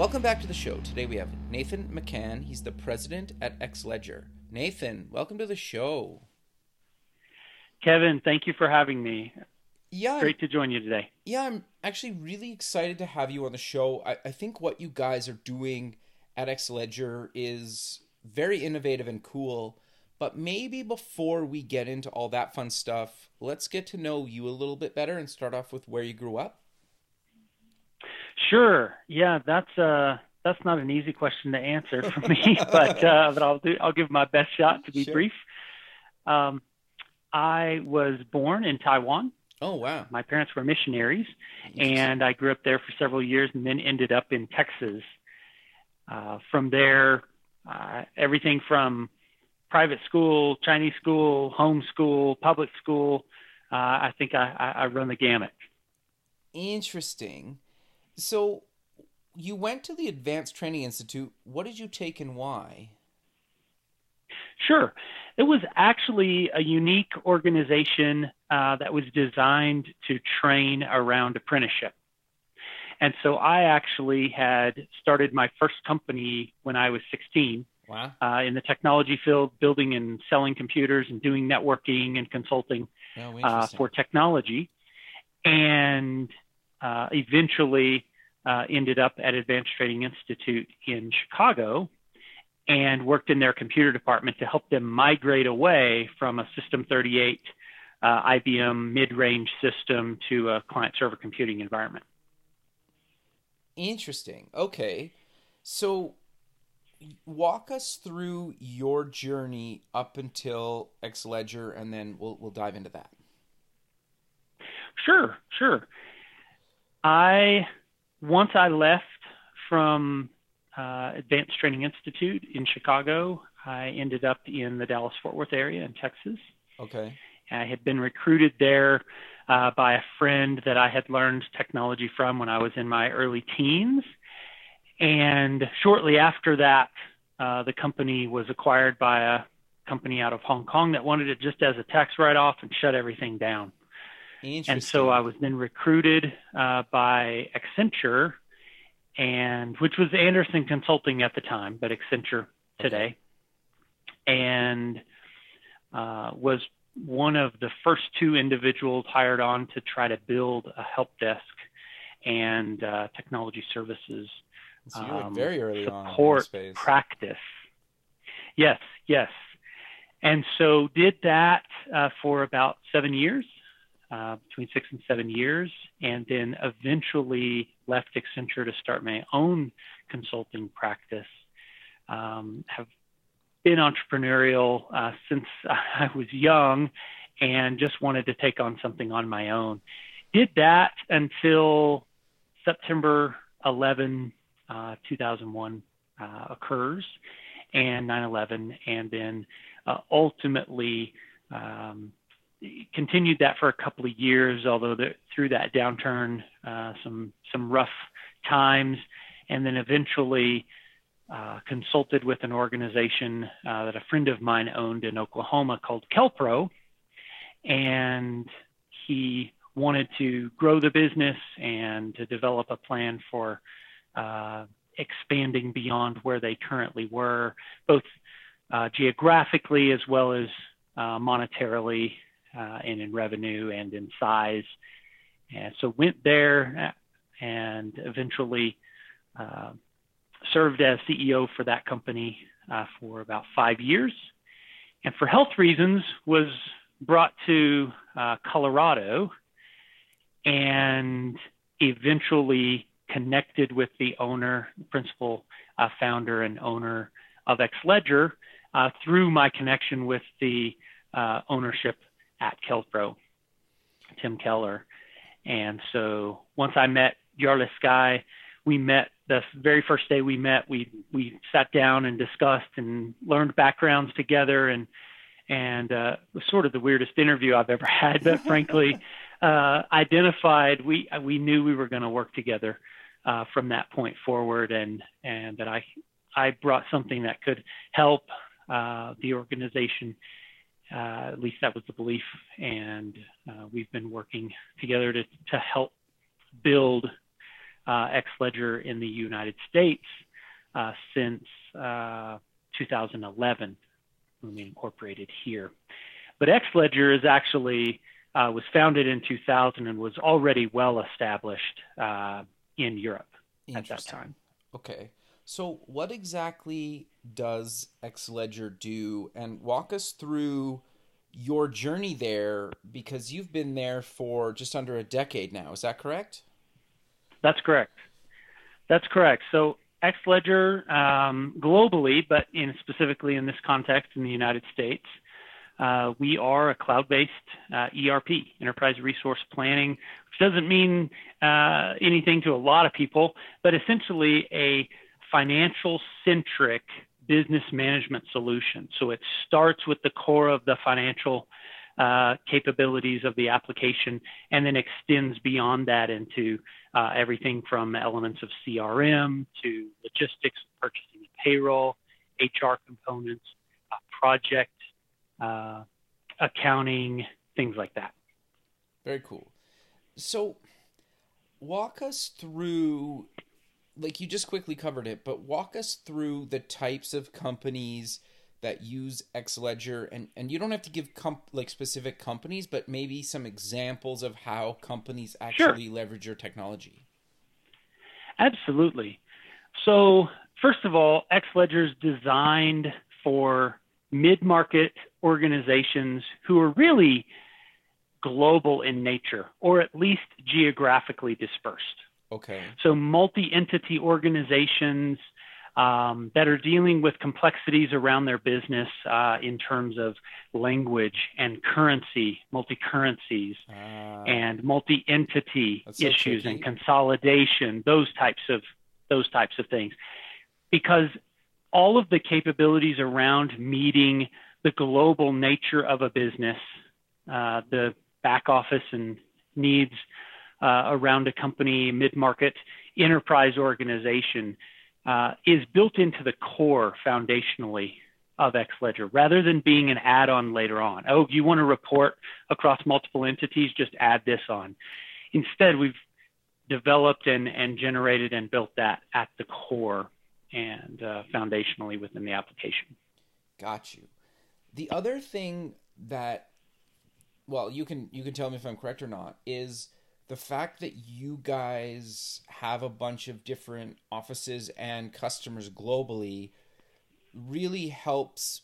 Welcome back to the show. Today we have Nathan McCann. He's the president at XLedger. Nathan, welcome to the show. Kevin, thank you for having me. Yeah, Great to join you today. yeah, I'm actually really excited to have you on the show. I, I think what you guys are doing at XLedger is very innovative and cool. But maybe before we get into all that fun stuff, let's get to know you a little bit better and start off with where you grew up. Sure. Yeah, that's uh that's not an easy question to answer for me, but uh, but I'll do I'll give my best shot to be Sure. brief. Um, I was born in Taiwan. Oh wow, My parents were missionaries, and I grew up there for several years, and then ended up in Texas. Uh, from there, uh, everything from private school, Chinese school, home school, public school. Uh, I think I, I, I run the gamut. interesting. So you went to the Advanced Training Institute. What did you take and why? Sure. It was actually a unique organization uh, that was designed to train around apprenticeship. And so I actually had started my first company when I was 16 Wow. uh, in the technology field, building and selling computers and doing networking and consulting Oh, uh, for technology. And uh, eventually uh, ended up at Advanced Training Institute in Chicago and worked in their computer department to help them migrate away from a System 38 uh, IBM mid range system to a client server computing environment. Interesting. Okay. So walk us through your journey up until XLedger and then we'll we'll dive into that. Sure, sure. I once I left from uh, Advanced Training Institute in Chicago, I ended up in the Dallas Fort Worth area in Texas. Okay. I had been recruited there uh, by a friend that I had learned technology from when I was in my early teens. And shortly after that, uh, the company was acquired by a company out of Hong Kong that wanted it just as a tax write off and shut everything down. And so I was then recruited uh, by Accenture, and which was Andersen Consulting at the time, but Accenture today, and uh, was one of the first two individuals hired on to try to build a help desk and uh, technology services so um, very early on in the support practice. Yes, yes. And so did that uh, for about seven years, uh, between six and seven years, and then eventually left Accenture to start my own consulting practice. Um, have been entrepreneurial uh, since I was young and just wanted to take on something on my own. Did that until September 11, uh, 2001 uh, occurs and 9/11, and then uh, ultimately um, continued that for a couple of years. Although the, through that downturn, uh, some some rough times, and then eventually uh, consulted with an organization uh, that a friend of mine owned in Oklahoma called Kelpro, and he wanted to grow the business and to develop a plan for uh, expanding beyond where they currently were, both uh, geographically as well as uh, monetarily and in revenue and in size. And so went there and eventually uh, served as CEO for that company uh, for about five years. And for health reasons, was brought to uh, Colorado and eventually connected with the owner, principal uh, founder and owner of XLedger uh, through my connection with the uh, ownership at Kelpro, Tim Keller. And so once I met Jarle Sky, we met the very first day we met. We we sat down and discussed and learned backgrounds together, and and uh, it was sort of the weirdest interview I've ever had. But frankly, uh, identified we we knew we were going to work together uh, from that point forward, and and that I I brought something that could help uh, the organization. Uh, at least that was the belief, and uh, we've been working together to to help build uh, XLedger in the United States uh, since uh, 2011 when we incorporated here. But XLedger is actually uh, was founded in 2000 and was already well established uh, in Europe at that time. Okay. So, what exactly does XLedger do? And walk us through your journey there because you've been there for just under a decade now. Is that correct? That's correct. That's correct. So XLedger um, globally, but in specifically in this context in the United States, uh, we are a cloud-based uh, ERP, Enterprise Resource Planning, which doesn't mean uh, anything to a lot of people, but essentially a financial-centric business management solution. So it starts with the core of the financial uh, capabilities of the application and then extends beyond that into uh, everything from elements of CRM to logistics, purchasing and payroll, HR components, uh, project uh, accounting, things like that. Very cool. So, walk us through, like you just quickly covered it, but walk us through the types of companies that use XLedger, and and you don't have to give comp- like specific companies, but maybe some examples of how companies actually sure. leverage your technology. Absolutely. So first of all, XLedger is designed for mid-market organizations who are really global in nature, or at least geographically dispersed. Okay. So multi-entity organizations um, that are dealing with complexities around their business uh, in terms of language and currency, multi currencies, uh, and multi entity issues and consolidation, those types of those types of things, because all of the capabilities around meeting the global nature of a business, uh, the back office and needs uh, around a company, mid market enterprise organization uh, is built into the core foundationally of XLedger rather than being an add-on later on. Oh, you want to report across multiple entities, just add this on. Instead, we've developed and, and generated and built that at the core and uh, foundationally within the application. Got you. The other thing that, well, you can you can tell me if I'm correct or not, is the fact that you guys have a bunch of different offices and customers globally really helps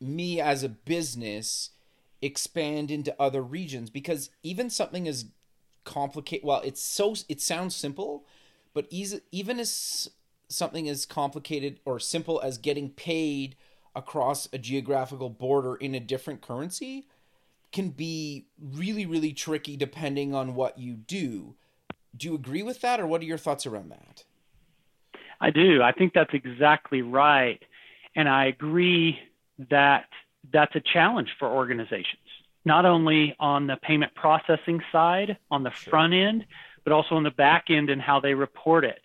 me as a business expand into other regions because even something as complicated well it's so it sounds simple but even as something as complicated or simple as getting paid across a geographical border in a different currency can be really, really tricky depending on what you do. Do you agree with that, or what are your thoughts around that? I do. I think that's exactly right. And I agree that that's a challenge for organizations, not only on the payment processing side, on the sure. front end, but also on the back end and how they report it.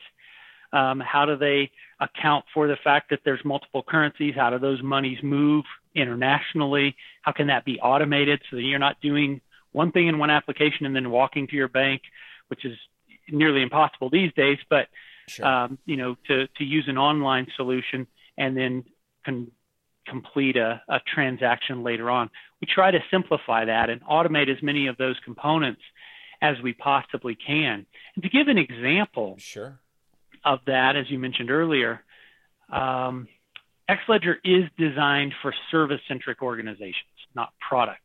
Um, how do they account for the fact that there's multiple currencies? How do those monies move internationally? How can that be automated so that you're not doing one thing in one application and then walking to your bank, which is nearly impossible these days, but sure. um, you know, to, to use an online solution and then can complete a, a transaction later on. We try to simplify that and automate as many of those components as we possibly can. And to give an example sure. of that, as you mentioned earlier, um, XLedger is designed for service-centric organizations, not product,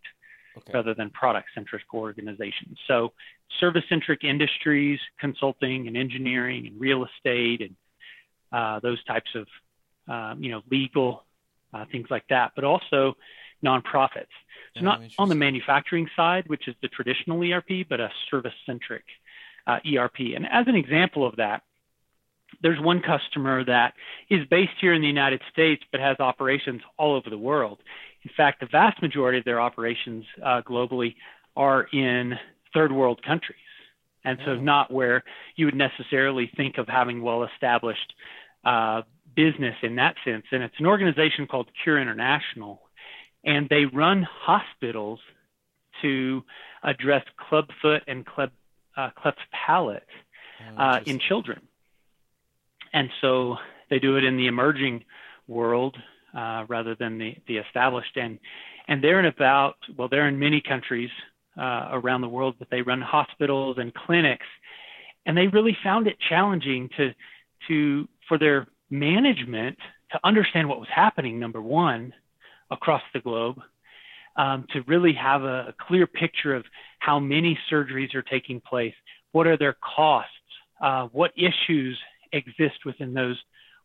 okay. rather than product-centric organizations. So, service-centric industries, consulting and engineering and real estate and uh, those types of, um, you know, legal uh, things like that, but also nonprofits. So, yeah, not on the manufacturing side, which is the traditional ERP, but a service-centric uh, ERP. And as an example of that, there's one customer that is based here in the United States but has operations all over the world. In fact, the vast majority of their operations uh, globally are in third world countries. And so, not where you would necessarily think of having well established uh, business in that sense. And it's an organization called Cure International, and they run hospitals to address clubfoot and club, uh, cleft palate oh, uh, in children. And so they do it in the emerging world uh, rather than the, the established. And, and they're in about, well, they're in many countries uh, around the world, but they run hospitals and clinics. And they really found it challenging to, to, for their management to understand what was happening, number one, across the globe, um, to really have a, a, clear picture of how many surgeries are taking place, what are their costs, uh, what issues exist within those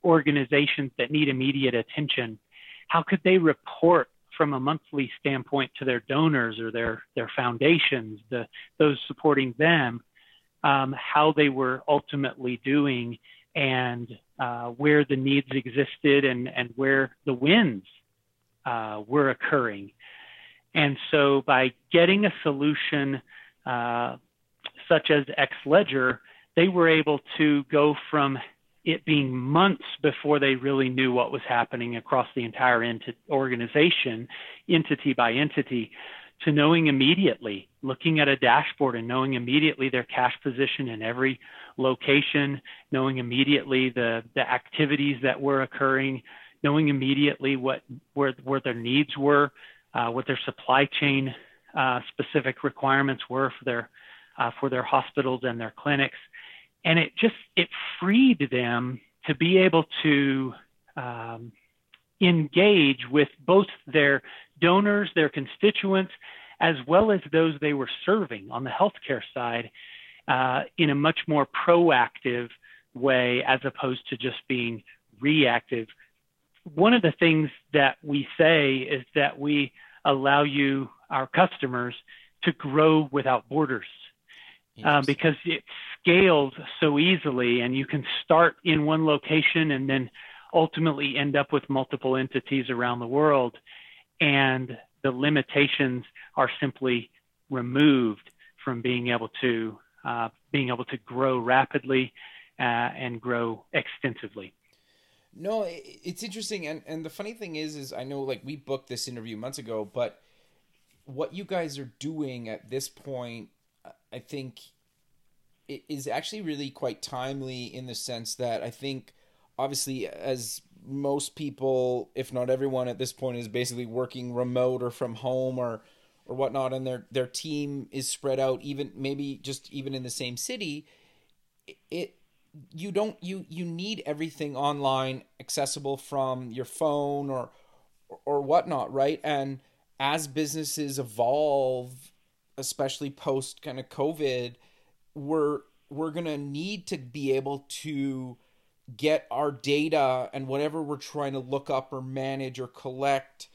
organizations that need immediate attention. How could they report from a monthly standpoint to their donors or their their foundations, the those supporting them, um, how they were ultimately doing and uh, where the needs existed and and where the wins uh, were occurring. And so by getting a solution uh, such as X XLedger, they were able to go from it being months before they really knew what was happening across the entire ent- organization, entity by entity, to knowing immediately, looking at a dashboard and knowing immediately their cash position in every location, knowing immediately the, the activities that were occurring, knowing immediately what where, where their needs were, uh, what their supply chain uh, specific requirements were for their uh, for their hospitals and their clinics, and it just it freed them to be able to um, engage with both their donors, their constituents, as well as those they were serving on the healthcare side uh, in a much more proactive way as opposed to just being reactive. One of the things that we say is that we allow you, our customers, to grow without borders uh, because it scales so easily and you can start in one location and then ultimately end up with multiple entities around the world. And the limitations are simply removed from being able to uh, being able to grow rapidly uh, and grow extensively. No, it's interesting, and and the funny thing is, is I know like we booked this interview months ago, but what you guys are doing at this point I think it is actually really quite timely in the sense that I think obviously as most people, if not everyone at this point, is basically working remote or from home or or whatnot, and their their team is spread out, even maybe just even in the same city. It you don't you you need everything online accessible from your phone or or whatnot, right? And as businesses evolve especially post kind of COVID, we're we're gonna need to be able to get our data and whatever we're trying to look up or manage or collect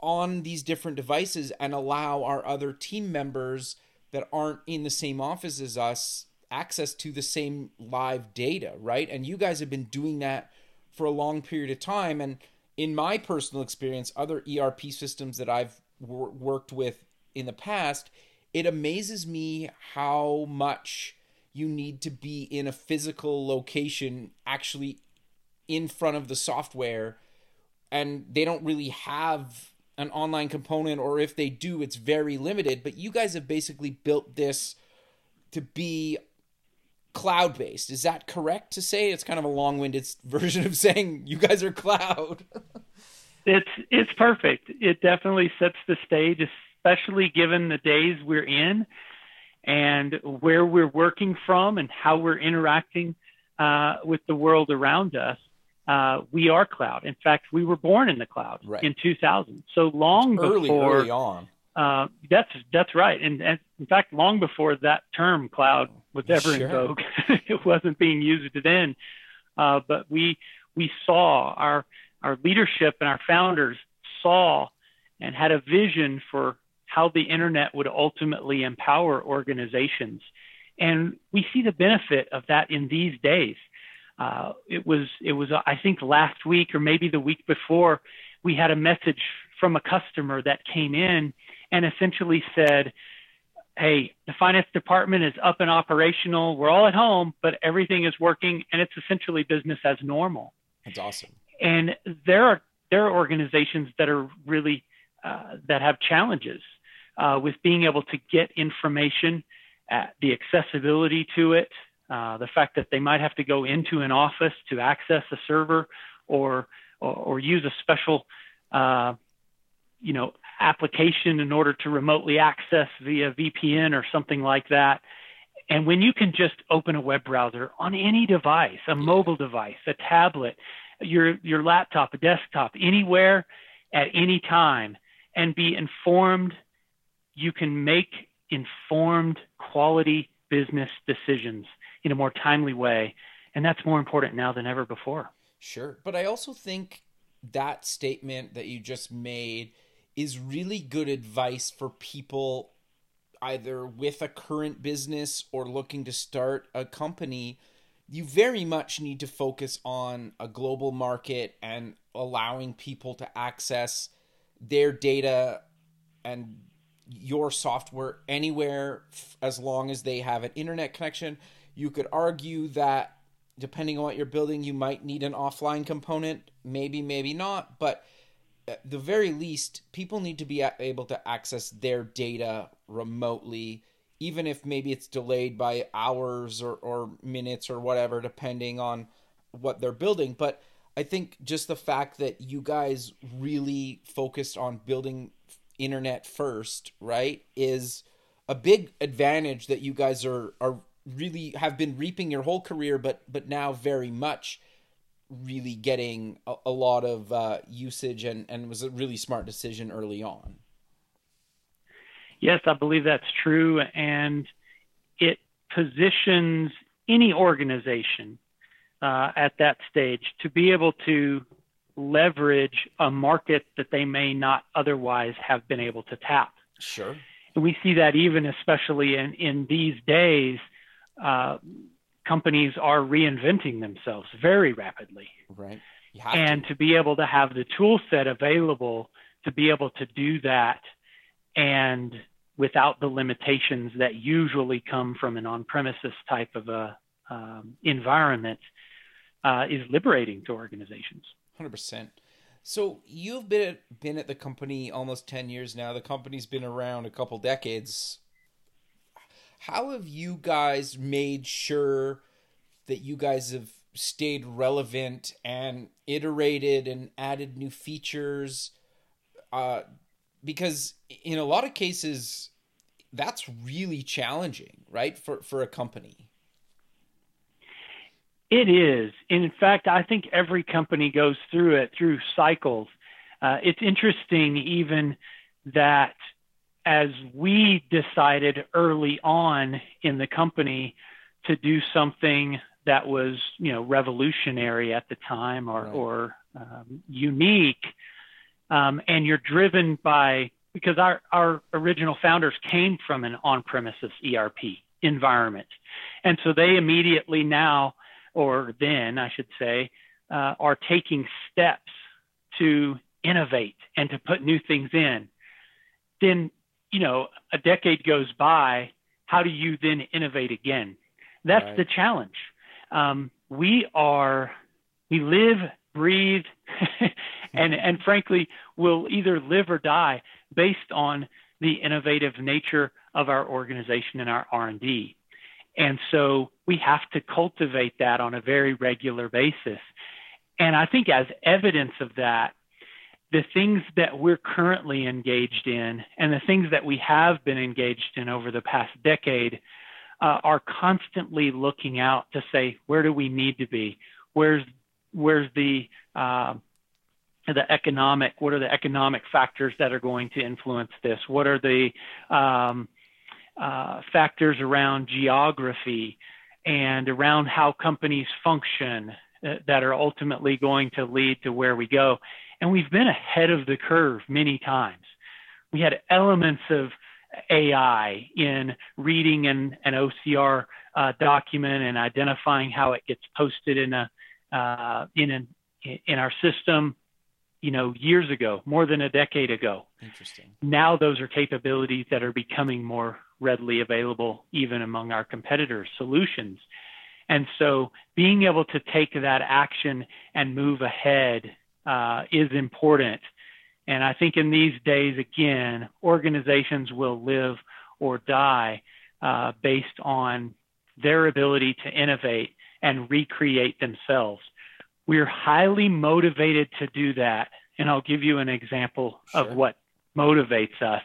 on these different devices and allow our other team members that aren't in the same office as us access to the same live data, right? And you guys have been doing that for a long period of time. And in my personal experience, other ERP systems that I've wor- worked with in the past, it amazes me how much you need to be in a physical location actually in front of the software and they don't really have an online component or if they do it's very limited. But you guys have basically built this to be cloud based is that correct to say? It's kind of a long-winded version of saying you guys are cloud. It's it's perfect. It definitely sets the stage especially given the days we're in and where we're working from and how we're interacting uh, with the world around us. Uh, we are cloud. In fact, we were born in the cloud right. in 2000. So long early, before early on. Uh, that's that's right, and, and, in fact, long before that term "cloud" was ever sure. in vogue, it wasn't being used then. Uh, but we we saw our our leadership and our founders saw and had a vision for how the internet would ultimately empower organizations. and we see the benefit of that in these days. Uh, it was it was I think last week or maybe the week before we had a message from a customer that came in and essentially said, "Hey, the finance department is up and operational. We're all at home, but everything is working, and it's essentially business as normal." That's awesome. And there are there are organizations that are really uh, that have challenges uh, with being able to get information, uh, the accessibility to it, uh, the fact that they might have to go into an office to access a server or or, or use a special uh, you know application in order to remotely access via VPN or something like that. And when you can just open a web browser on any device, a mobile device, a tablet, your your laptop, a desktop, anywhere at any time, and be informed, you can make informed, quality business decisions in a more timely way. And that's more important now than ever before. Sure. But I also think that statement that you just made is really good advice for people either with a current business or looking to start a company. You very much need to focus on a global market and allowing people to access their data and your software anywhere as long as they have an internet connection. You could argue that depending on what you're building, you might need an offline component, maybe, maybe not, but at the very least, people need to be able to access their data remotely, even if maybe it's delayed by hours or, or minutes or whatever, depending on what they're building. But I think just the fact that you guys really focused on building internet first, right, is a big advantage that you guys are are really have been reaping your whole career, but but now very much really getting a, a lot of uh, usage and and was a really smart decision early on. Yes, I believe that's true, and it positions any organization uh, at that stage to be able to leverage a market that they may not otherwise have been able to tap. Sure. And we see that even especially in, in these days, uh, companies are reinventing themselves very rapidly. Right. And to. to be able to have the tool set available to be able to do that and without the limitations that usually come from an on-premises type of a um, environment uh, is liberating to organizations. Hundred percent. So you've been at, been at the company almost ten years now. The company's been around a couple decades. How have you guys made sure that you guys have stayed relevant and iterated and added new features? Uh, because in a lot of cases, that's really challenging, right? For for a company. It is. In fact, I think every company goes through it through cycles. Uh, it's interesting, even that as we decided early on in the company to do something that was, you know, revolutionary at the time or, right. or um, unique, um, and you're driven by because our, our original founders came from an on-premises ERP environment, and so they immediately now or then I should say, uh, are taking steps to innovate and to put new things in, then, you know, a decade goes by. How do you then innovate again? That's right. the challenge. Um, we are, we live, breathe, and, and frankly, will either live or die based on the innovative nature of our organization and our R&D. And so we have to cultivate that on a very regular basis. And I think as evidence of that, the things that we're currently engaged in and the things that we have been engaged in over the past decade uh, are constantly looking out to say, where do we need to be? Where's, where's the, uh, the economic, what are the economic factors that are going to influence this? What are the, um, uh, factors around geography and around how companies function uh, that are ultimately going to lead to where we go. And we've been ahead of the curve many times. We had elements of AI in reading an, an OCR uh, document and identifying how it gets posted in a uh, in an in our system, you know, years ago, more than a decade ago. Interesting. Now those are capabilities that are becoming more readily available even among our competitors' solutions. And so being able to take that action and move ahead uh, is important. And I think in these days, again, organizations will live or die uh, based on their ability to innovate and recreate themselves. We're highly motivated to do that. And I'll give you an example sure. of what motivates us.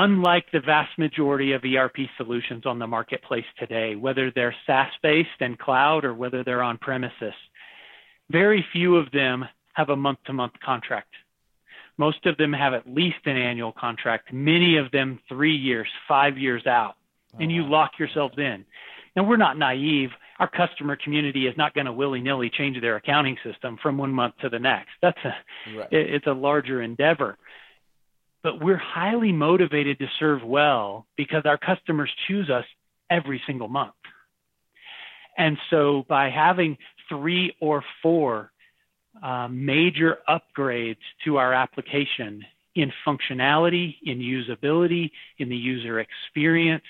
Unlike the vast majority of ERP solutions on the marketplace today, whether they're SaaS based and cloud or whether they're on premises, very few of them have a month to month contract. Most of them have at least an annual contract, many of them three years, five years out, oh, and you wow. lock yourselves in. Now, we're not naive. Our customer community is not going to willy nilly change their accounting system from one month to the next. That's a, right. it's a larger endeavor. But we're highly motivated to serve well because our customers choose us every single month. And so by having three or four uh, major upgrades to our application in functionality, in usability, in the user experience.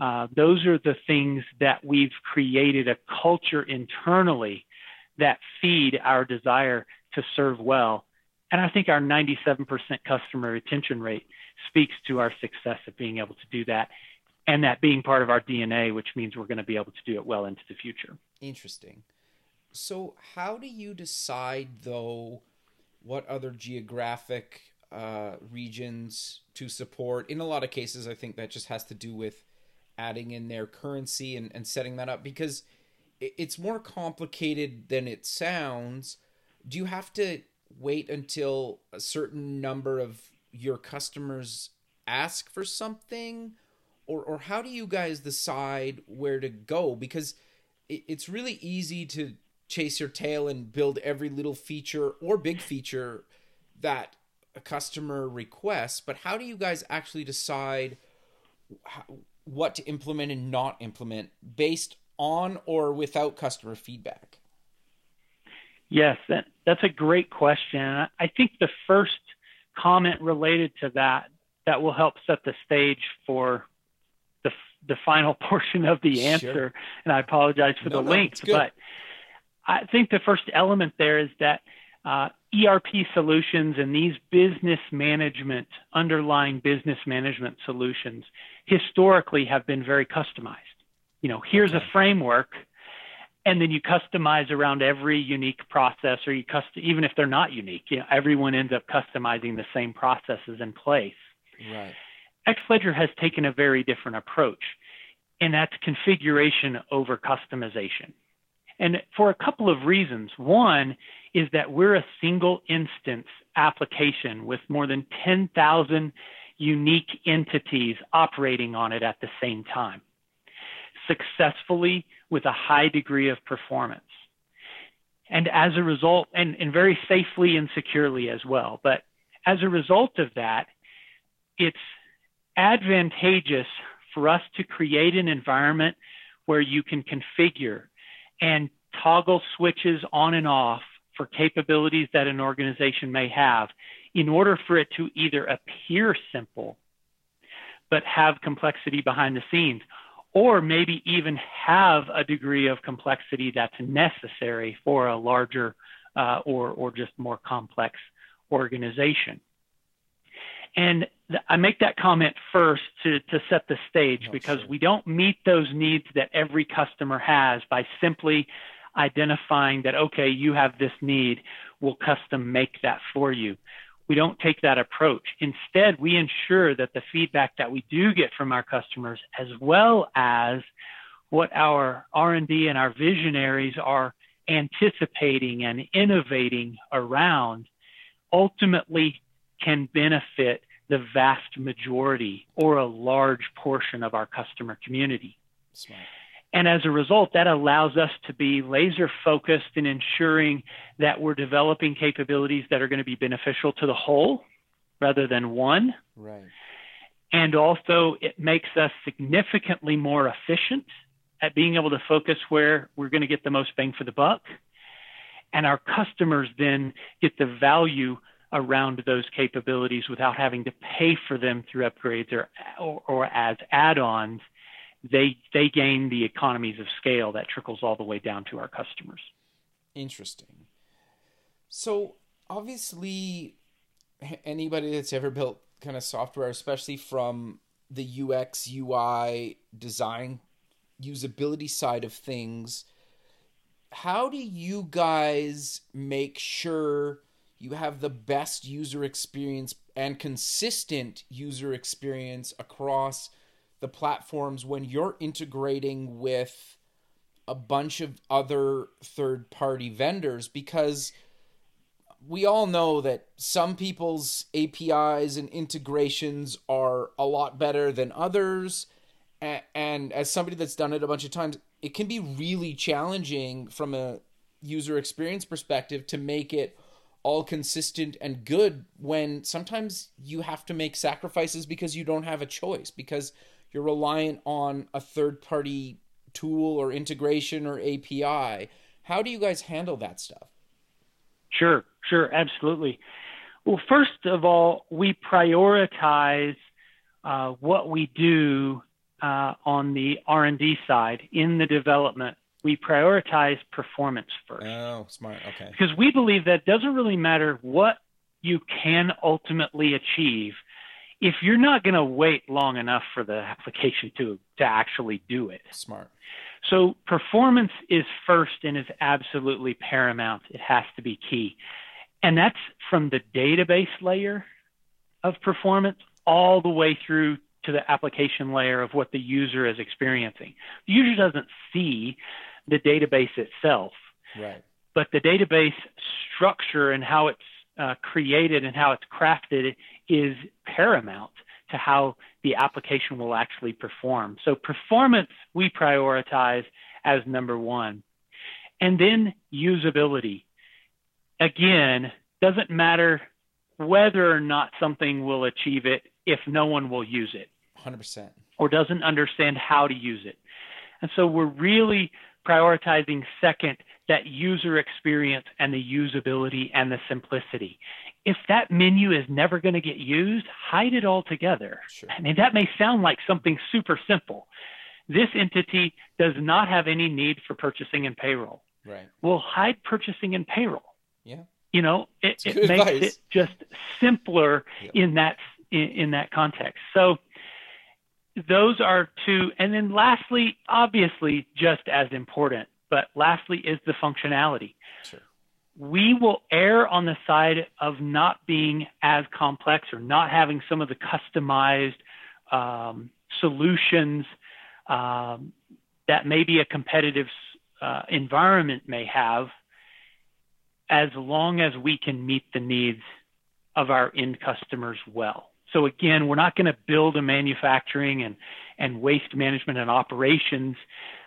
Uh, those are the things that we've created a culture internally that feed our desire to serve well. And I think our 97% customer retention rate speaks to our success of being able to do that and that being part of our DNA, which means we're going to be able to do it well into the future. Interesting. So, how do you decide, though, what other geographic uh, regions to support? In a lot of cases, I think that just has to do with adding in their currency and, and setting that up because it's more complicated than it sounds. Do you have to wait until a certain number of your customers ask for something? Or, or how do you guys decide where to go? Because it's really easy to chase your tail and build every little feature or big feature that a customer requests, but how do you guys actually decide how, what to implement and not implement based on or without customer feedback? Yes, that, that's a great question. I think the first comment related to that that will help set the stage for the the final portion of the answer. Sure. And I apologize for no, the no, links, but I think the first element there is that uh, ERP solutions and these business management, underlying business management solutions, historically have been very customized. You know, here's okay. a framework, and then you customize around every unique process, or you custom even if they're not unique. You know, everyone ends up customizing the same processes in place. Right. Xledger has taken a very different approach, and that's configuration over customization. And for a couple of reasons. One is that we're a single instance application with more than 10,000 unique entities operating on it at the same time, successfully with a high degree of performance. And as a result, and, and very safely and securely as well. But as a result of that, it's advantageous for us to create an environment where you can configure and toggle switches on and off for capabilities that an organization may have in order for it to either appear simple but have complexity behind the scenes or maybe even have a degree of complexity that's necessary for a larger uh, or, or just more complex organization. And th- I make that comment first to, to set the stage because sure. we don't meet those needs that every customer has by simply identifying that, okay, you have this need, we'll custom make that for you. We don't take that approach. Instead, we ensure that the feedback that we do get from our customers, as well as what our R&D and our visionaries are anticipating and innovating around, ultimately can benefit the vast majority or a large portion of our customer community. Smart. And as a result, that allows us to be laser focused in ensuring that we're developing capabilities that are going to be beneficial to the whole rather than one. Right. And also, it makes us significantly more efficient at being able to focus where we're going to get the most bang for the buck. And our customers then get the value around those capabilities without having to pay for them through upgrades or, or, or as add-ons. They, they gain the economies of scale that trickles all the way down to our customers. Interesting. So obviously, anybody that's ever built kind of software, especially from the UX, UI, design, usability side of things, how do you guys make sure you have the best user experience and consistent user experience across the platforms when you're integrating with a bunch of other third party vendors because we all know that some people's APIs and integrations are a lot better than others. And, as somebody that's done it a bunch of times, it can be really challenging from a user experience perspective to make it all consistent and good when sometimes you have to make sacrifices because you don't have a choice because you're reliant on a third party tool or integration or API. How do you guys handle that stuff? Sure, sure, absolutely. Well, first of all, we prioritize uh, what we do uh, on the R&D side in the development. We prioritize performance first. Oh, smart. Okay. Because we believe that doesn't really matter what you can ultimately achieve if you're not going to wait long enough for the application to to actually do it. Smart. So performance is first and is absolutely paramount. It has to be key. And that's from the database layer of performance all the way through to the application layer of what the user is experiencing. The user doesn't see the database itself. Right. But the database structure and how it's uh, created and how it's crafted is paramount to how the application will actually perform. So performance we prioritize as number one. And then usability. Again, doesn't matter whether or not something will achieve it if no one will use it. 100%. Or doesn't understand how to use it. And so we're really prioritizing second that user experience and the usability and the simplicity if that menu is never going to get used, hide it altogether. Sure. I mean, that may sound like something super simple. This entity does not have any need for purchasing and payroll. Right. We'll hide purchasing and payroll. Yeah. You know, it, it makes advice. it just simpler yep. in that in, in that context. So those are two, and then lastly, obviously, just as important, but lastly is the functionality. Sure we will err on the side of not being as complex or not having some of the customized um, solutions um, that maybe a competitive uh, environment may have, as long as we can meet the needs of our end customers well. So again, we're not going to build a manufacturing and, and waste management and operations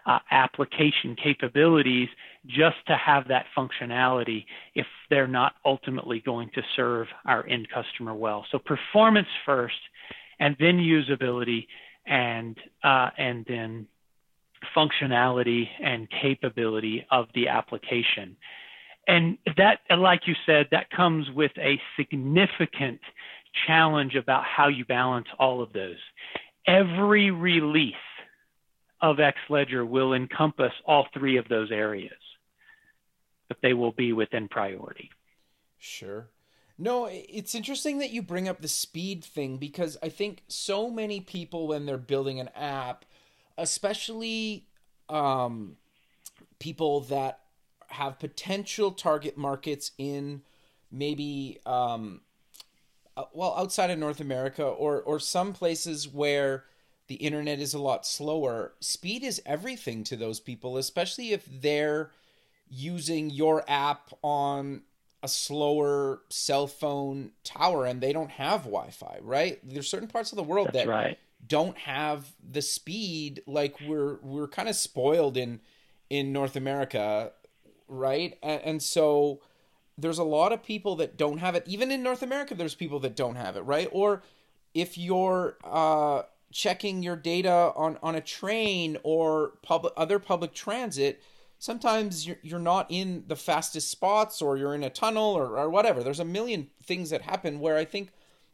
uh, application capabilities just to have that functionality if they're not ultimately going to serve our end customer well. So performance first, and then usability, and uh, and then functionality and capability of the application. And that, like you said, that comes with a significant challenge about how you balance all of those. Every release of XLedger will encompass all three of those areas, but they will be within priority. Sure. No, it's interesting that you bring up the speed thing because I think so many people, when they're building an app, especially um, people that have potential target markets in maybe um, uh, well outside of North America or or some places where the internet is a lot slower. Speed is everything to those people, especially if they're using your app on a slower cell phone tower and they don't have Wi-Fi, right? There's certain parts of the world That's that right. don't have the speed like we're we're kind of spoiled in in North America, right? And, and so there's a lot of people that don't have it. Even in North America there's people that don't have it, right? Or if you're uh, checking your data on, on a train or public other public transit, sometimes you're, you're not in the fastest spots or you're in a tunnel or, or whatever. There's a million things that happen where I think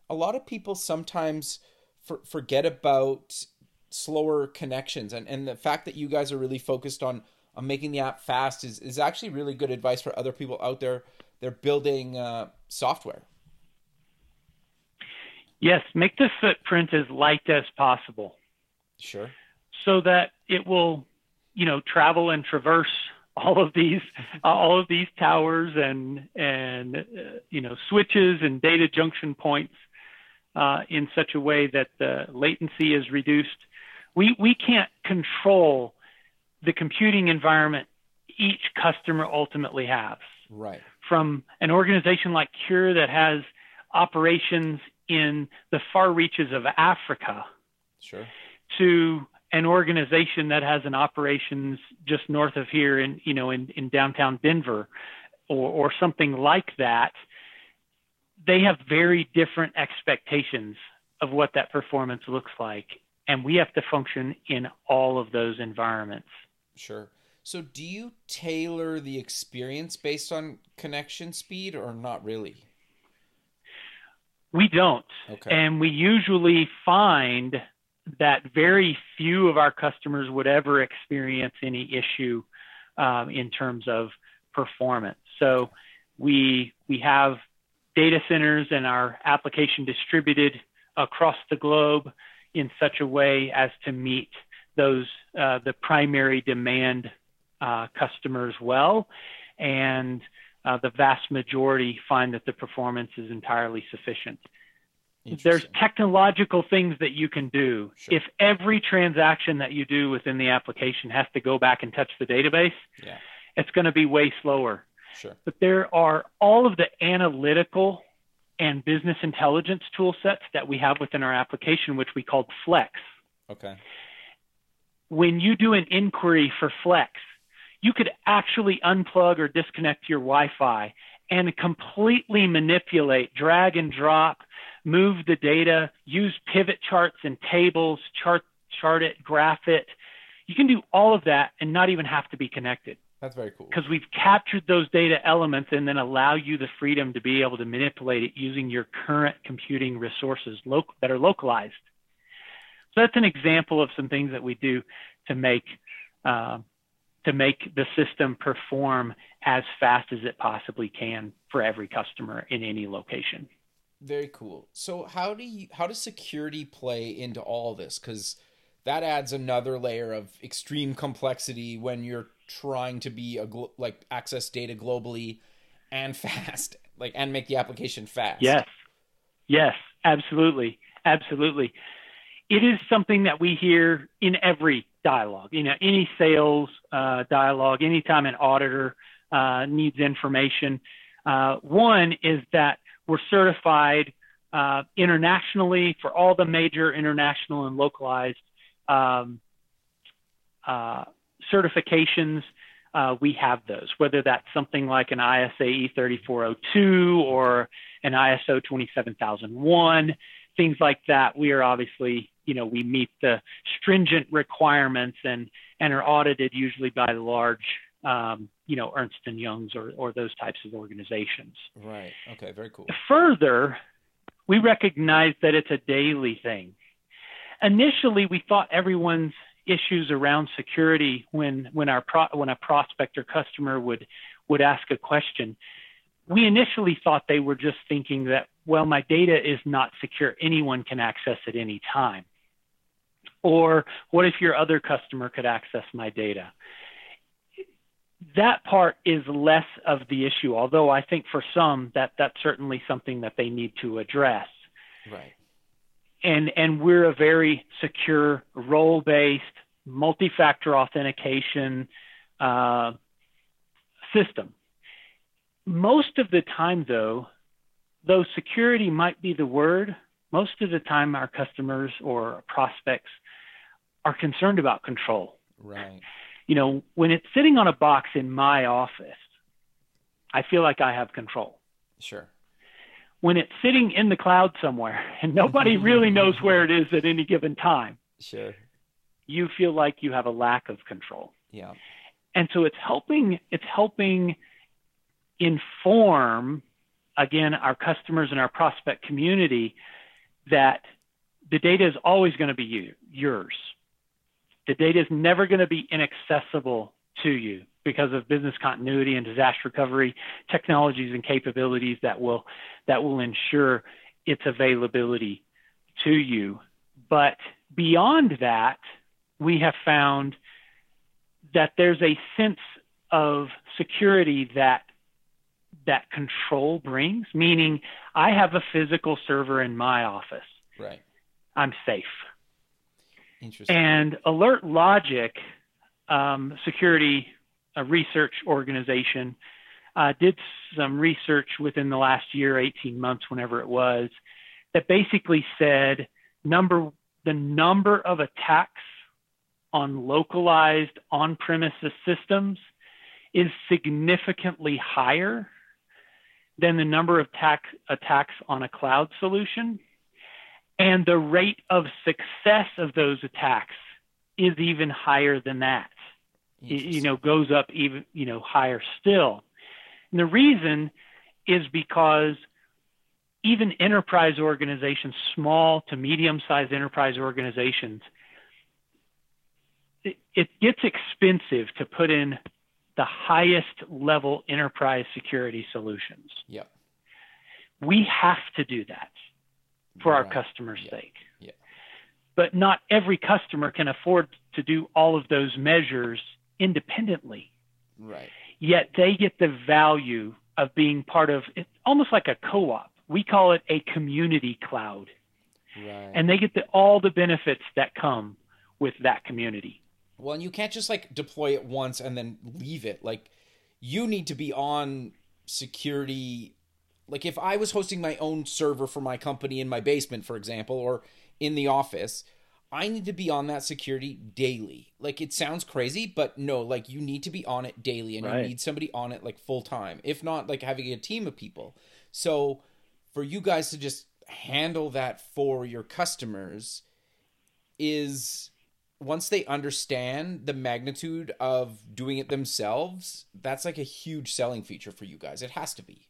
a lot of people sometimes for, forget about slower connections. And, and the fact that you guys are really focused on on making the app fast is, is actually really good advice for other people out there. They're building uh, software yes make the footprint as light as possible sure so that it will you know travel and traverse all of these uh, all of these towers and and uh, you know switches and data junction points uh, in such a way that the latency is reduced. We we can't control the computing environment each customer ultimately has. Right. From an organization like Cure that has operations in the far reaches of Africa. Sure. To an organization that has an operations just north of here in you know in, in downtown Denver or, or something like that, they have very different expectations of what that performance looks like. And we have to function in all of those environments. Sure. So, do you tailor the experience based on connection speed or not really? We don't. Okay. And we usually find that very few of our customers would ever experience any issue um, in terms of performance. So, we we have data centers and our application distributed across the globe in such a way as to meet those uh, the primary demand uh, customers well, and uh, the vast majority find that the performance is entirely sufficient. There's technological things that you can do. Sure. If every transaction that you do within the application has to go back and touch the database, yeah. it's going to be way slower. Sure. But there are all of the analytical and business intelligence tool sets that we have within our application, which we called Flex. Okay. When you do an inquiry for Flex, you could actually unplug or disconnect your Wi Fi and completely manipulate, drag and drop, move the data, use pivot charts and tables, chart, chart it, graph it. You can do all of that and not even have to be connected. That's very cool. Because we've captured those data elements and then allow you the freedom to be able to manipulate it using your current computing resources that are localized. So that's an example of some things that we do to make uh, to make the system perform as fast as it possibly can for every customer in any location. Very cool. So how do you how does security play into all this? Because that adds another layer of extreme complexity when you're trying to be a glo- like access data globally and fast like and make the application fast yes yes absolutely absolutely it is something that we hear in every dialogue. You know any sales uh, dialogue anytime an auditor uh, needs information uh, one is that we're certified uh, internationally for all the major international and localized um, uh, certifications, uh, we have those, whether that's something like an ISAE 3402 or an ISO 27001, things like that. We are obviously, you know, we meet the stringent requirements and, and are audited usually by large, um, you know, Ernst and Young's or, or those types of organizations. Right. Okay. Very cool. Further, we recognize that it's a daily thing. Initially, we thought everyone's issues around security when when our pro, when a prospect or customer would would ask a question we initially thought they were just thinking that well my data is not secure. Anyone can access it any time or what if your other customer could access my data? That part is less of the issue although i think for some that that's certainly something that they need to address. Right. And and we're a very secure role based multi-factor authentication uh, system. Most of the time, though, though security might be the word, most of the time our customers or prospects are concerned about control. Right. You know, when it's sitting on a box in my office, I feel like I have control. Sure when it's sitting in the cloud somewhere and nobody really knows where it is at any given time, Sure. you feel like you have a lack of control. Yeah. And so it's helping it's helping inform again our customers and our prospect community that the data is always going to be you, yours. The data is never going to be inaccessible to you because of business continuity and disaster recovery technologies and capabilities that will that will ensure its availability to you. But beyond that, we have found that there's a sense of security that that control brings, meaning I have a physical server in my office. Right. I'm safe. Interesting. And Alert Logic, um, security a research organization, uh, did some research within the last year, 18 months, whenever it was, that basically said number the number of attacks on localized on-premises systems is significantly higher than the number of attack, attacks on a cloud solution. And the rate of success of those attacks is even higher than that. It, you know, goes up even, you know, higher still. And the reason is because even enterprise organizations, small to medium sized enterprise organizations, it, it gets expensive to put in the highest level enterprise security solutions. Yep. We have to do that for our customers' Yeah. sake. Yeah. But not every customer can afford to do all of those measures independently. Right. Yet they get the value of being part of it's almost like a co-op. We call it a community cloud. Right. And they get the, all the benefits that come with that community. Well, and you can't just like deploy it once and then leave it. Like you need to be on security. Like if I was hosting my own server for my company in my basement, for example, or in the office, I need to be on that security daily. Like it sounds crazy, but no, like you need to be on it daily and Right. you need somebody on it like full time. If not, like having a team of people. So for you guys to just handle that for your customers is once they understand the magnitude of doing it themselves, that's like a huge selling feature for you guys. It has to be.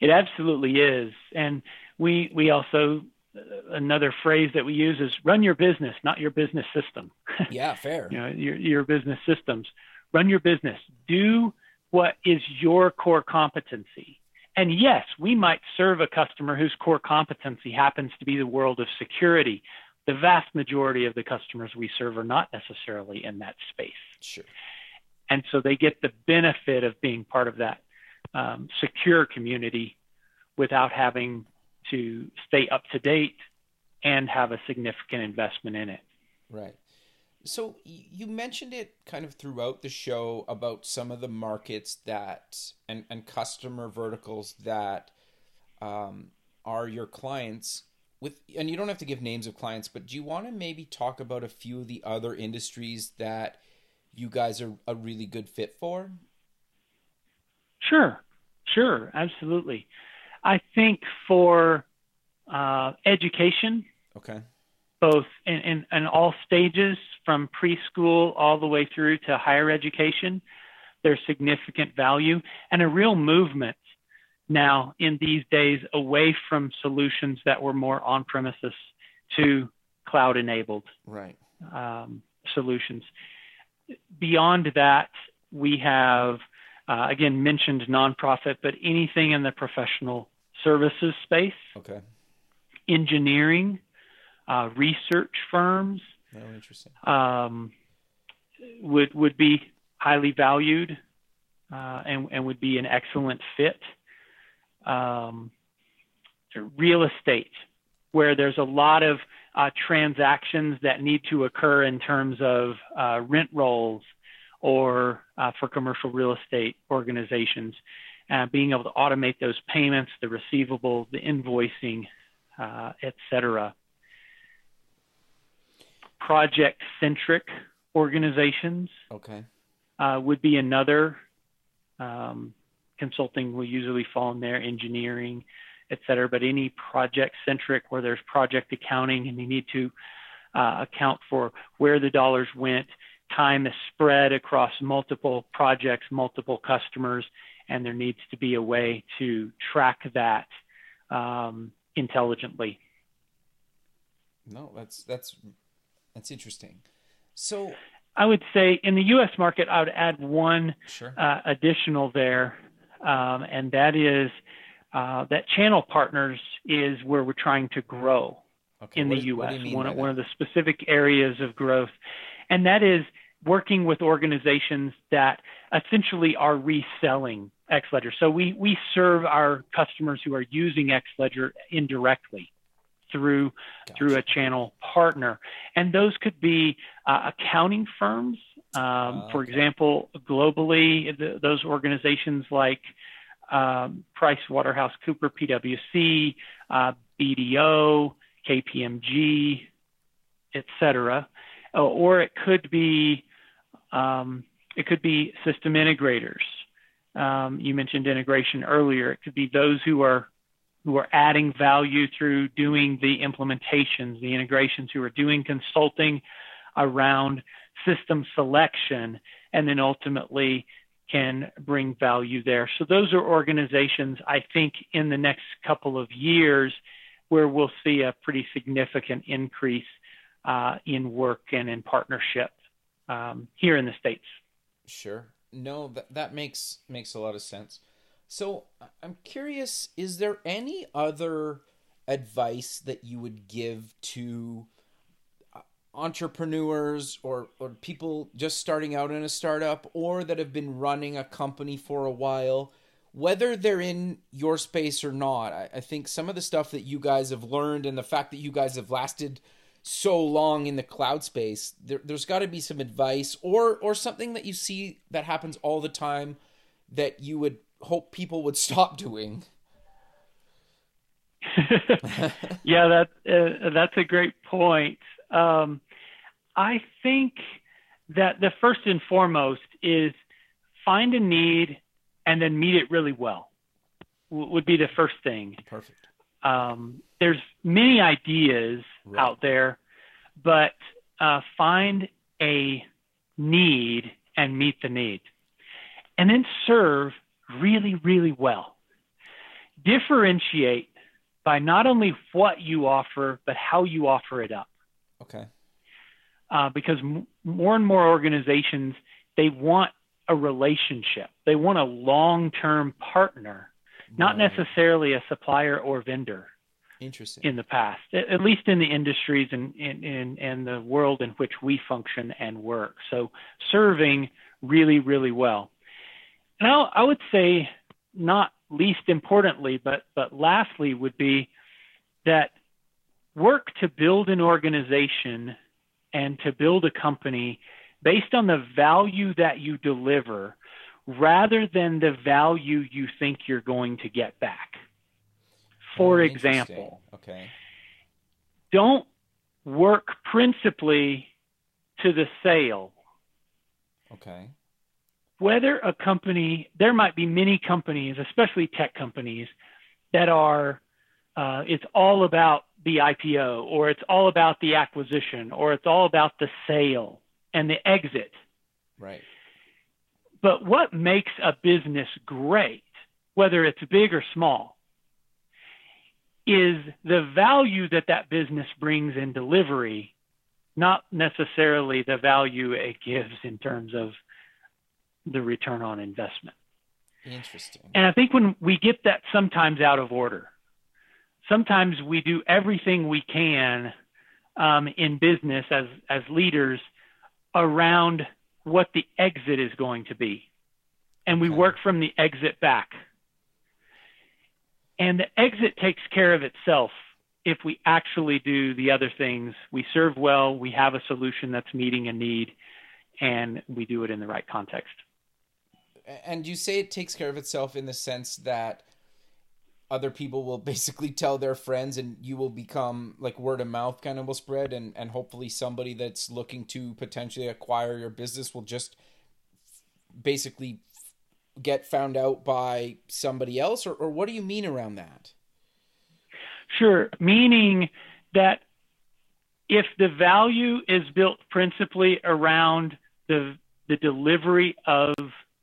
It absolutely is. And we we also uh, another phrase that we use is run your business, not your business system. Yeah, fair. you know, your your business systems. Run your business. Do what is your core competency. And yes, we might serve a customer whose core competency happens to be the world of security. The vast majority of the customers we serve are not necessarily in that space. Sure. And so they get the benefit of being part of that um, secure community without having to stay up to date and have a significant investment in it. Right. So you mentioned it kind of throughout the show about some of the markets that and and customer verticals that um, are your clients with and you don't have to give names of clients, but do you want to maybe talk about a few of the other industries that you guys are a really good fit for? Sure, sure, absolutely. I think for uh, education, Okay. both in, in, in all stages, from preschool all the way through to higher education, there's significant value and a real movement now in these days away from solutions that were more on premises to cloud enabled Right. um, solutions. Beyond that, we have uh, again mentioned nonprofit, but anything in the professional services space, Okay. engineering, uh, research firms No, interesting. um, would would be highly valued uh, and, and would be an excellent fit. Um, real estate, where there's a lot of uh, transactions that need to occur in terms of uh, rent rolls or uh, for commercial real estate organizations, uh, being able to automate those payments, the receivables, the invoicing, uh, et cetera. Project centric organizations Okay. uh, would be another um, consulting will usually fall in there, engineering, et cetera. But any project centric where there's project accounting and you need to uh, account for where the dollars went, time is spread across multiple projects, multiple customers, and there needs to be a way to track that um, intelligently. No, that's that's that's interesting. So I would say in the U.S. market, I would add one sure. uh, additional there, um, and that is uh, that channel partners is where we're trying to grow okay. in what the is, U.S. One, one one of the specific areas of growth, and that is working with organizations that essentially are reselling XLedger. So we we serve our customers who are using XLedger indirectly through gotcha. through a channel partner, and those could be uh, accounting firms. Um, for example, globally, the, those organizations like um, Price Waterhouse Cooper, PwC, uh, BDO, KPMG, etc. Uh, or it could be um, it could be system integrators. Um, you mentioned integration earlier. It could be those who are who are adding value through doing the implementations, the integrations, who are doing consulting around system selection, and then ultimately can bring value there. So those are organizations I think in the next couple of years where we'll see a pretty significant increase uh, in work and in partnership um, here in the states. Sure. No, that that makes makes a lot of sense. So I'm curious, is there any other advice that you would give to uh, entrepreneurs or, or people just starting out in a startup or that have been running a company for a while, whether they're in your space or not? I, I think some of the stuff that you guys have learned and the fact that you guys have lasted so long in the cloud space, there, has got to be some advice or or something that you see that happens all the time that you would hope people would stop doing. yeah, that uh, that's a great point. Um, I think that the first and foremost is find a need and then meet it really well. W- would be the first thing. Perfect. Um, there's many ideas right. out there, but uh, find a need and meet the need, and then serve really, really well. Differentiate by not only what you offer, but how you offer it up. Okay. Uh, because m- more and more organizations, they want a relationship. They want a long-term partner, not right. necessarily a supplier or vendor. Interesting. In the past, at least in the industries and in, in, in the world in which we function and work. So serving really, really well. Now, I would say, not least importantly, but but lastly, would be that work to build an organization and to build a company based on the value that you deliver rather than the value you think you're going to get back. For oh, example, okay. don't work principally to the sale. Okay whether a company, there might be many companies, especially tech companies, that are, uh, it's all about the IPO or it's all about the acquisition or it's all about the sale and the exit. Right. But what makes a business great, whether it's big or small, is the value that that business brings in delivery, not necessarily the value it gives in terms of the return on investment. Interesting. And I think when we get that sometimes out of order, sometimes we do everything we can um, in business as as leaders around what the exit is going to be, and we okay. work from the exit back. And the exit takes care of itself if we actually do the other things. We serve well, we have a solution that's meeting a need, and we do it in the right context and you say it takes care of itself in the sense that other people will basically tell their friends and you will become like word of mouth kind of will spread and and hopefully somebody that's looking to potentially acquire your business will just basically get found out by somebody else, or, or what do you mean around that? Sure, meaning that if the value is built principally around the the delivery of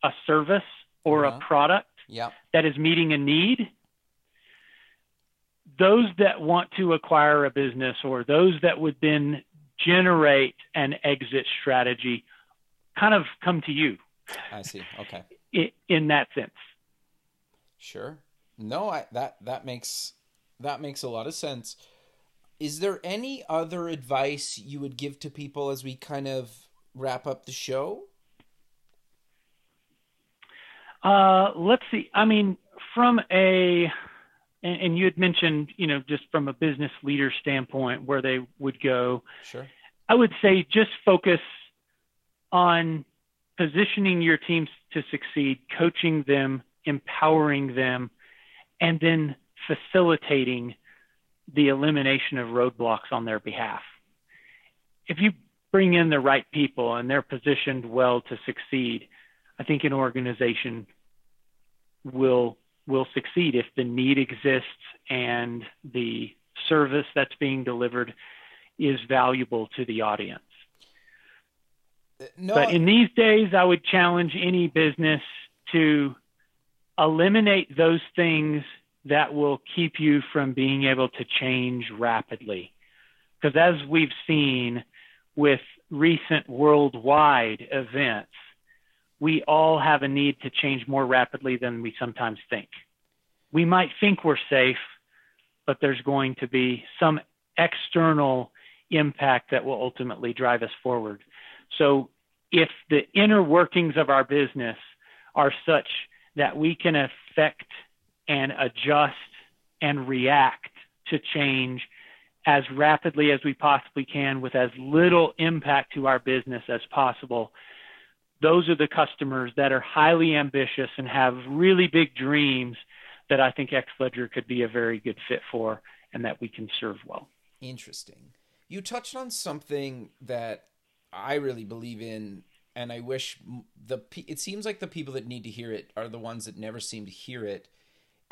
a service or uh-huh. a product yeah. that is meeting a need, those that want to acquire a business or those that would then generate an exit strategy kind of come to you. I see. Okay. In, in that sense. Sure. No, I, that that makes that makes a lot of sense. Is there any other advice you would give to people as we kind of wrap up the show? Uh, let's see. I mean, from a and, and, you had mentioned, you know, just from a business leader standpoint, where they would go. Sure. I would say just focus on positioning your teams to succeed, coaching them, empowering them, and then facilitating the elimination of roadblocks on their behalf. If you bring in the right people and they're positioned well to succeed, I think an organization will will succeed if the need exists and the service that's being delivered is valuable to the audience. No, but in these days, I would challenge any business to eliminate those things that will keep you from being able to change rapidly. Because as we've seen with recent worldwide events, we all have a need to change more rapidly than we sometimes think. We might think we're safe, but there's going to be some external impact that will ultimately drive us forward. So if the inner workings of our business are such that we can affect and adjust and react to change as rapidly as we possibly can with as little impact to our business as possible. Those are the customers that are highly ambitious and have really big dreams that I think XLedger could be a very good fit for and that we can serve well. Interesting. You touched on something that I really believe in and I wish the it seems like the people that need to hear it are the ones that never seem to hear it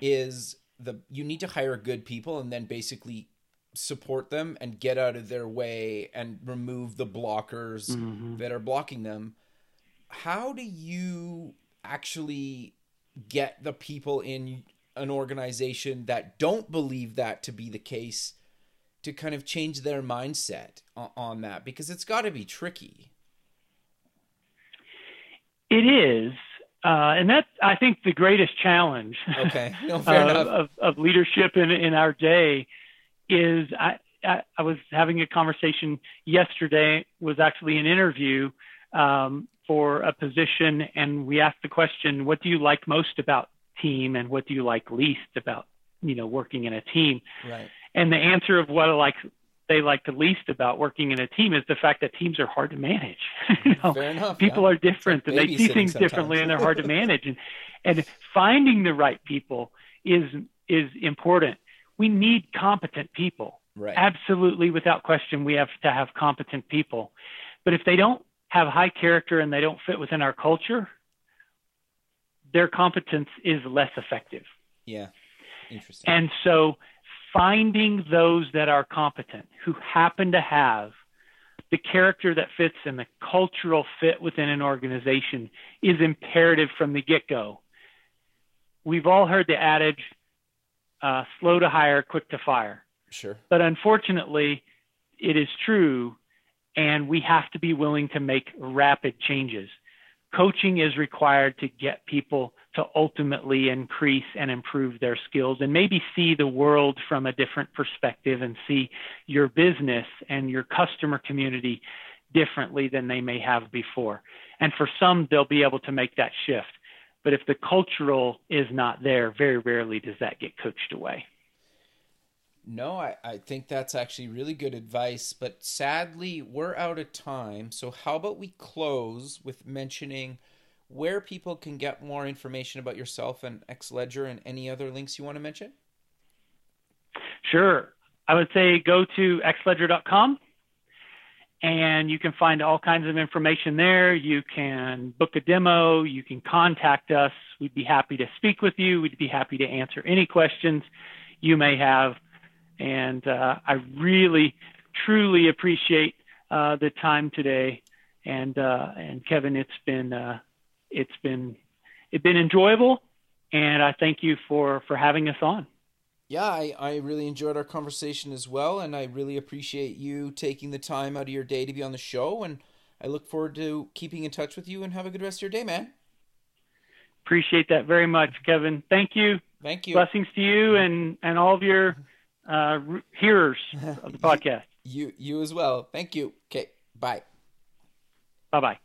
is the you need to hire good people and then basically support them and get out of their way and remove the blockers mm-hmm. that are blocking them how do you actually get the people in an organization that don't believe that to be the case to kind of change their mindset on that? Because it's got to be tricky. It is uh, and that's, I think, the greatest challenge okay. no, of, of, of, leadership in, in our day is I, I, I, was having a conversation yesterday, was actually an interview um, for a position, and we asked the question, what do you like most about team and what do you like least about, you know, working in a team? Right. And the answer of what I like they like the least about working in a team is the fact that teams are hard to manage. you know, enough, people yeah. are different like and they see things sometimes. differently and they're hard to manage. And and finding the right people is is important. We need competent people. Right. Absolutely, without question, we have to have competent people. But if they don't have high character and they don't fit within our culture, their competence is less effective. Yeah. Interesting. And so finding those that are competent, who happen to have the character that fits and the cultural fit within an organization is imperative from the get go. We've all heard the adage uh, slow to hire, quick to fire. Sure. But unfortunately, it is true, and we have to be willing to make rapid changes. Coaching is required to get people to ultimately increase and improve their skills and maybe see the world from a different perspective and see your business and your customer community differently than they may have before. And for some, they'll be able to make that shift. But if the cultural is not there, very rarely does that get coached away. No, I, I think that's actually really good advice. But sadly, we're out of time. So, how about we close with mentioning where people can get more information about yourself and XLedger and any other links you want to mention? Sure. I would say go to xledger.com and you can find all kinds of information there. You can book a demo. You can contact us. We'd be happy to speak with you. We'd be happy to answer any questions you may have. And uh, I really, truly appreciate uh, the time today. And uh, and Kevin, it's been uh, it's been it's been enjoyable, and I thank you for for having us on yeah, I, I really enjoyed our conversation as well, and I really appreciate you taking the time out of your day to be on the show. And I look forward to keeping in touch with you and have a good rest of your day, man. Appreciate that very much, Kevin. Thank you. Thank you. Blessings to you and, and all of your uh, hearers of the podcast. you you as well. Thank you. Okay. Bye. Bye bye.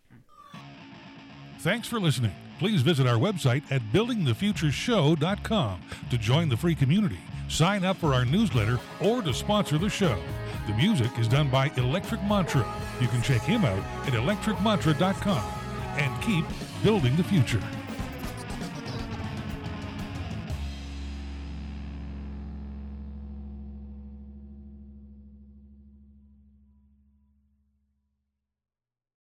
Thanks for listening. Please visit our website at buildingthefutureshow.com to join the free community sign up for our newsletter, or to sponsor the show. The music is done by Electric Mantra. You can check him out at electricmantra.com and keep building the future.